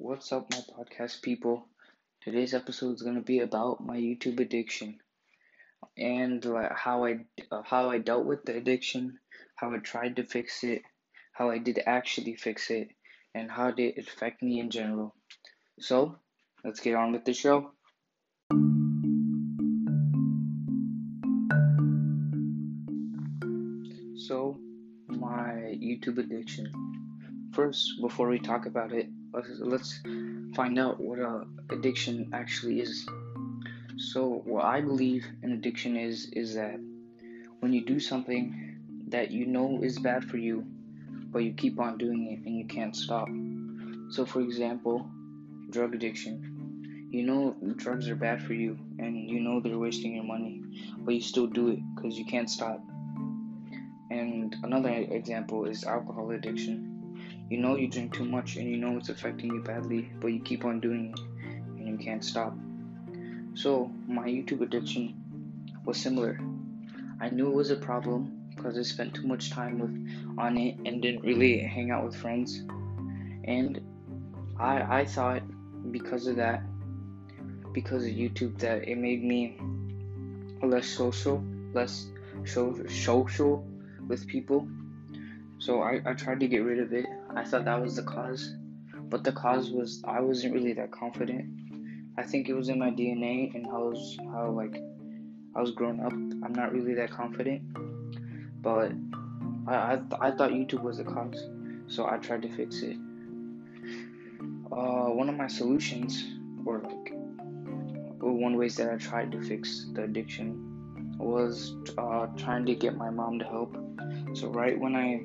What's up, my podcast people? Today's episode is gonna be about my YouTube addiction and how I uh, how I dealt with the addiction, how I tried to fix it, how I did actually fix it, and how did it affect me in general. So, let's get on with the show. So, my YouTube addiction. First, before we talk about it, let's, find out what a addiction actually is. So, what I believe an addiction is is that when you do something that you know is bad for you, but you keep on doing it and you can't stop. So, for example, drug addiction. You know drugs are bad for you and you know they're wasting your money, but you still do it because you can't stop. And another example is alcohol addiction you know you drink too much and you know it's affecting you badly, but you keep on doing it and you can't stop. So, my YouTube addiction was similar. I knew it was a problem because I spent too much time with on it and didn't really hang out with friends. And I I thought because of that because of YouTube that it made me less social, less social with people. So I, I tried to get rid of it I thought that was the cause, but the cause was I wasn't really that confident. I think it was in my DNA and how was how like I was growing up. I'm not really that confident, but I I, I thought YouTube was the cause, so I tried to fix it. Uh, one of my solutions, or like one ways that I tried to fix the addiction, was uh, trying to get my mom to help. So right when I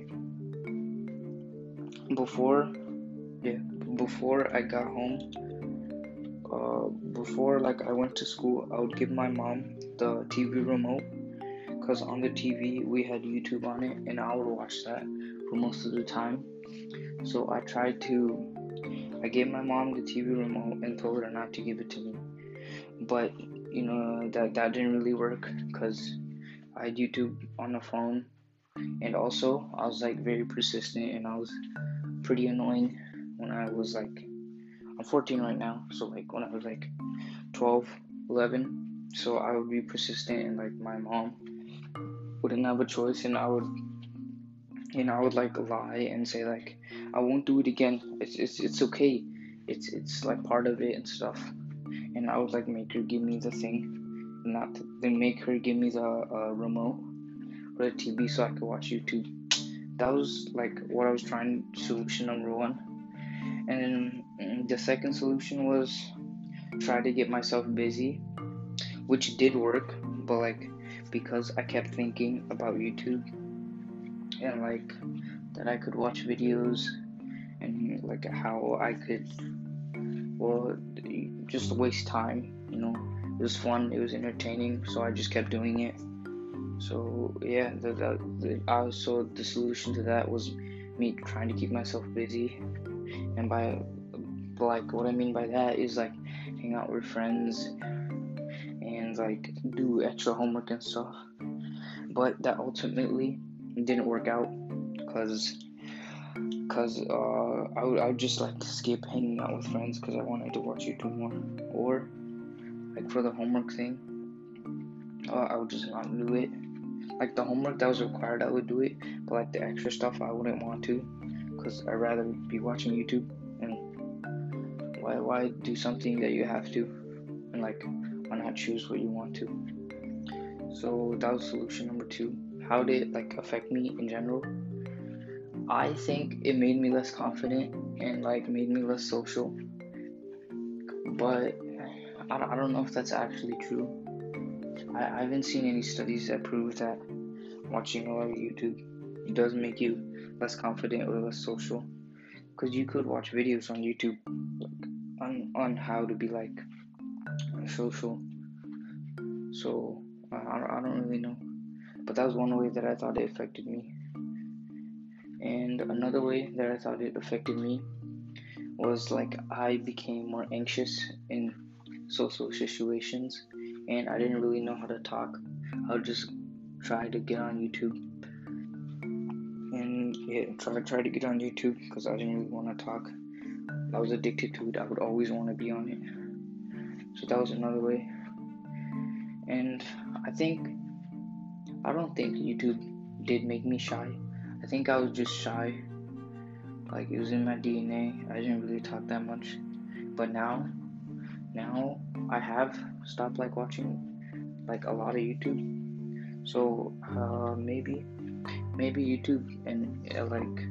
before yeah before i got home uh, before like i went to school i would give my mom the tv remote because on the tv we had youtube on it and i would watch that for most of the time. So i tried to i gave my mom the tv remote and told her not to give it to me. But you know that that didn't really work because i had youtube on the phone and also i was like very persistent and i was pretty annoying when I was like, I'm 14 right now, so like when I was like 12, 11, so I would be persistent and like my mom wouldn't have a choice and I would, you know, I would like lie and say like, I won't do it again. It's it's it's okay. It's it's like part of it and stuff. And I would like make her give me the thing, not then make her give me the uh, remote or the TV so I could watch YouTube that was like what I was trying solution number one. And the second solution was try to get myself busy, which did work, but like because I kept thinking about YouTube and like that I could watch videos and like how I could well just waste time, you know. It was fun, it was entertaining, so I just kept doing it. So yeah, the, the, the also the solution to that was me trying to keep myself busy, and by like what I mean by that is like hang out with friends and like do extra homework and stuff. But that ultimately didn't work out because because uh, I would I would just like skip hanging out with friends because I wanted to watch YouTube more or like for the homework thing. Uh, I would just not do it like the homework that was required, I would do it, but like the extra stuff, I wouldn't want to, because I'd rather be watching YouTube. And why why do something that you have to, and like why not choose what you want to? So that was solution number two. How did it like affect me in general? I think it made me less confident and like made me less social. But I don't know if that's actually true I, I haven't seen any studies that prove that watching a lot of YouTube does make you less confident or less social. Because you could watch videos on YouTube on on how to be like social. So I, I don't really know, but that was one way that I thought it affected me. And another way that I thought it affected me was like I became more anxious in social situations and I didn't really know how to talk. I would just try to get on YouTube and yeah, try try to get on YouTube because I didn't really want to talk. I was addicted to it. I would always want to be on it. So that was another way. And I think I don't think YouTube did make me shy. I think I was just shy. Like it was in my DNA. I didn't really talk that much. But now now I have stopped like watching like a lot of YouTube. So uh, maybe maybe YouTube and uh, like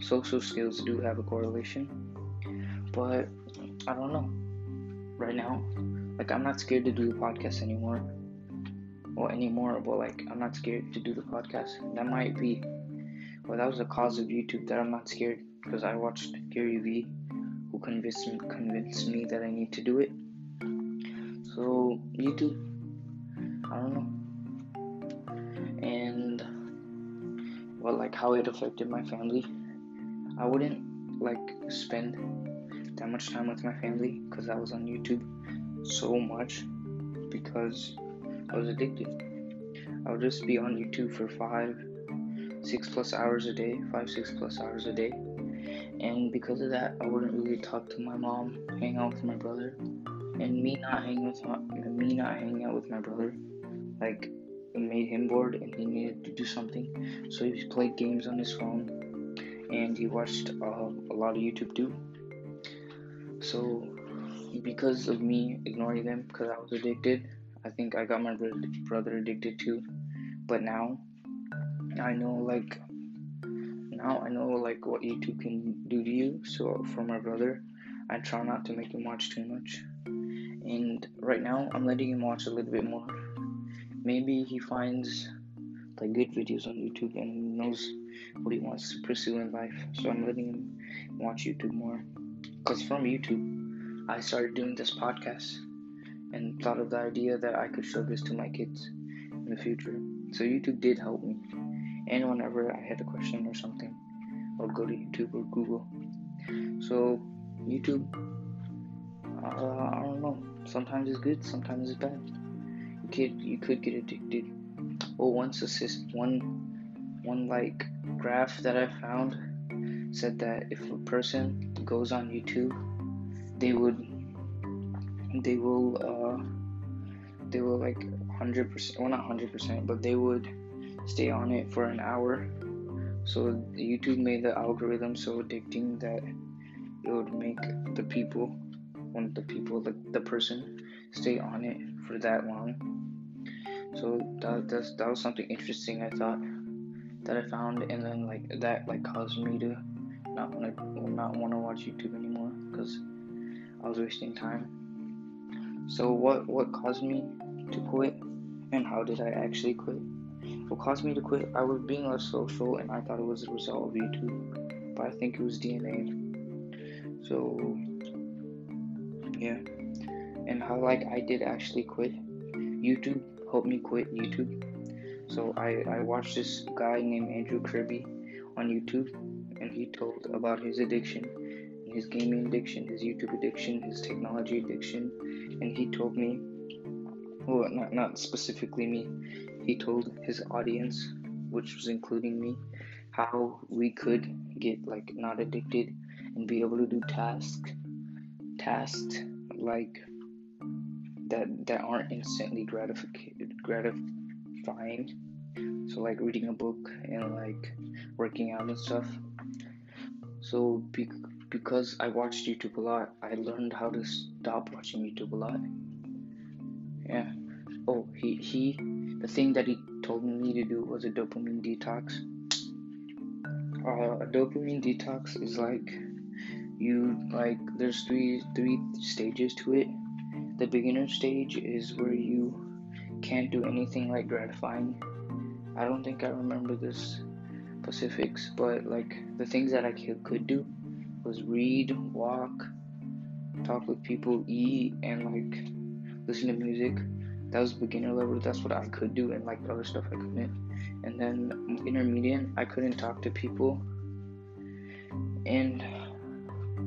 social skills do have a correlation, but I don't know. Right now, like I'm not scared to do the podcast anymore. Well, anymore, but like I'm not scared to do the podcast. That might be, well, that was the cause of YouTube that I'm not scared because I watched Gary Vee, who convinced me, convinced me that I need to do it. So YouTube, I don't know. And well like how it affected my family. I wouldn't like spend that much time with my family because i was on youtube so much because i was addicted. I would just be on youtube for five six plus hours a day five six plus hours a day and because of that i wouldn't really talk to my mom hang out with my brother and me not hanging with my, me not hanging out with my brother like it made him bored and he needed to do something. So he played games on his phone and he watched uh, a lot of YouTube too. So because of me ignoring them because I was addicted, I think I got my brother addicted too. But now I know like now I know like what YouTube can do to you. So for my brother, I try not to make him watch too much. And right now I'm letting him watch a little bit more maybe he finds like good videos on YouTube and knows what he wants to pursue in life. So I'm letting him watch YouTube more. Cause from YouTube, I started doing this podcast and thought of the idea that I could show this to my kids in the future. So YouTube did help me. And whenever I had a question or something, would go to YouTube or Google. So YouTube, uh, I don't know. Sometimes it's good, sometimes it's bad You could you could get addicted. Oh, one assist one one like graph that I found said that if a person goes on YouTube, they would they will uh they will like hundred percent well not hundred percent but they would stay on it for an hour. So YouTube made the algorithm so addicting that it would make the people one of the people the, the person stay on it for that long so that that's, that was something interesting I thought that I found, and then like that like caused me to not want to not want to watch YouTube anymore because I was wasting time. So what what caused me to quit, and how did I actually quit? What caused me to quit? I was being less social, and I thought it was a result of YouTube, but I think it was DNA. So yeah, and how like I did actually quit YouTube helped me quit YouTube. So I, I watched this guy named Andrew Kirby on YouTube and he told about his addiction, his gaming addiction, his YouTube addiction, his technology addiction, and he told me well not not specifically me, he told his audience, which was including me, how we could get like not addicted and be able to do tasks tasks like that that aren't instantly gratific- gratifying. So like reading a book and like working out and stuff. So be- because I watched YouTube a lot, I learned how to stop watching YouTube a lot. Yeah. Oh, he he the thing that he told me to do was a dopamine detox. Uh, a dopamine detox is like you like there's three three stages to it the beginner stage is where you can't do anything like gratifying. I don't think I remember this specifics, but like the things that I could do was read, walk, talk with people, eat, and like listen to music. That was beginner level. That's what I could do, and like other stuff I couldn't. And then intermediate, I couldn't talk to people, and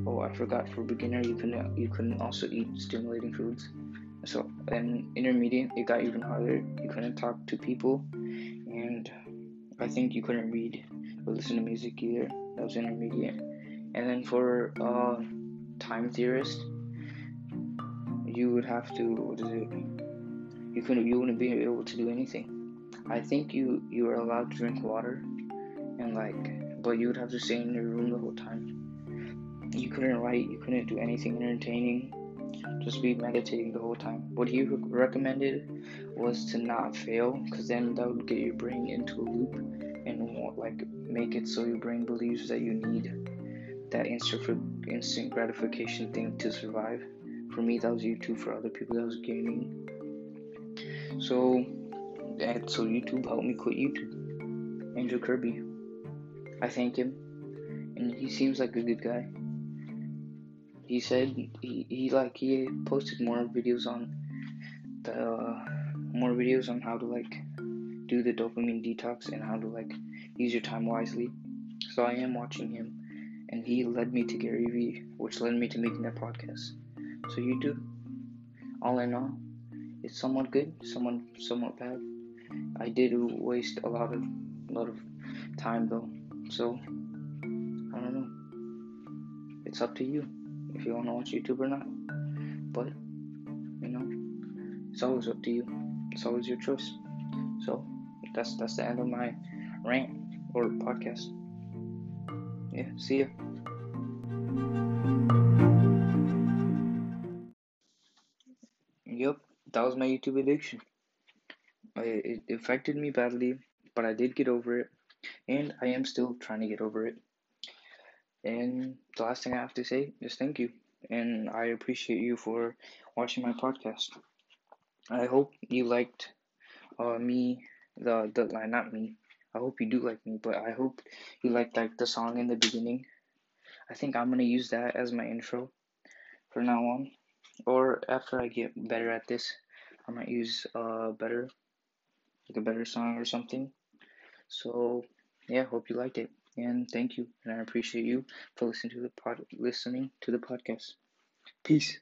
Oh, I forgot. For beginner, you can you can also eat stimulating foods. So, and intermediate, it got even harder. You couldn't talk to people, and I think you couldn't read or listen to music either. That was intermediate. And then for uh, time theorist, you would have to what is it? You couldn't you wouldn't be able to do anything. I think you you are allowed to drink water and like but you would have to stay in your room the whole time. You couldn't write, you couldn't do anything entertaining. Just be meditating the whole time. What he recommended was to not fail, because then that would get your brain into a loop and like make it so your brain believes that you need that instant instant gratification thing to survive. For me, that was YouTube. For other people, that was gaming. So, and so YouTube helped me quit YouTube. Andrew Kirby, I thank him, and he seems like a good guy. He said he, he like he posted more videos on the uh, more videos on how to like do the dopamine detox and how to like use your time wisely. So I am watching him, and he led me to Gary Vee, which led me to making that podcast. So you do. All in all, it's somewhat good, somewhat somewhat bad. I did waste a lot of lot of time though. So I don't know. It's up to you if you want to watch YouTube or not. But you know, it's always up to you. It's always your choice. So that's that's the end of my rant or podcast. Yeah, see ya. Yep, that was my YouTube addiction. It, it affected me badly, but I did get over it, and I am still trying to get over it. And the last thing I have to say is thank you, and I appreciate you for watching my podcast. I hope you liked uh, me, the the line, not me. I hope you do like me, but I hope you liked like the song in the beginning. I think I'm gonna use that as my intro for now on, or after I get better at this, I might use uh better, like a better song or something. So yeah, hope you liked it, and thank you, and I appreciate you for listening to the pod, listening to the podcast. Peace.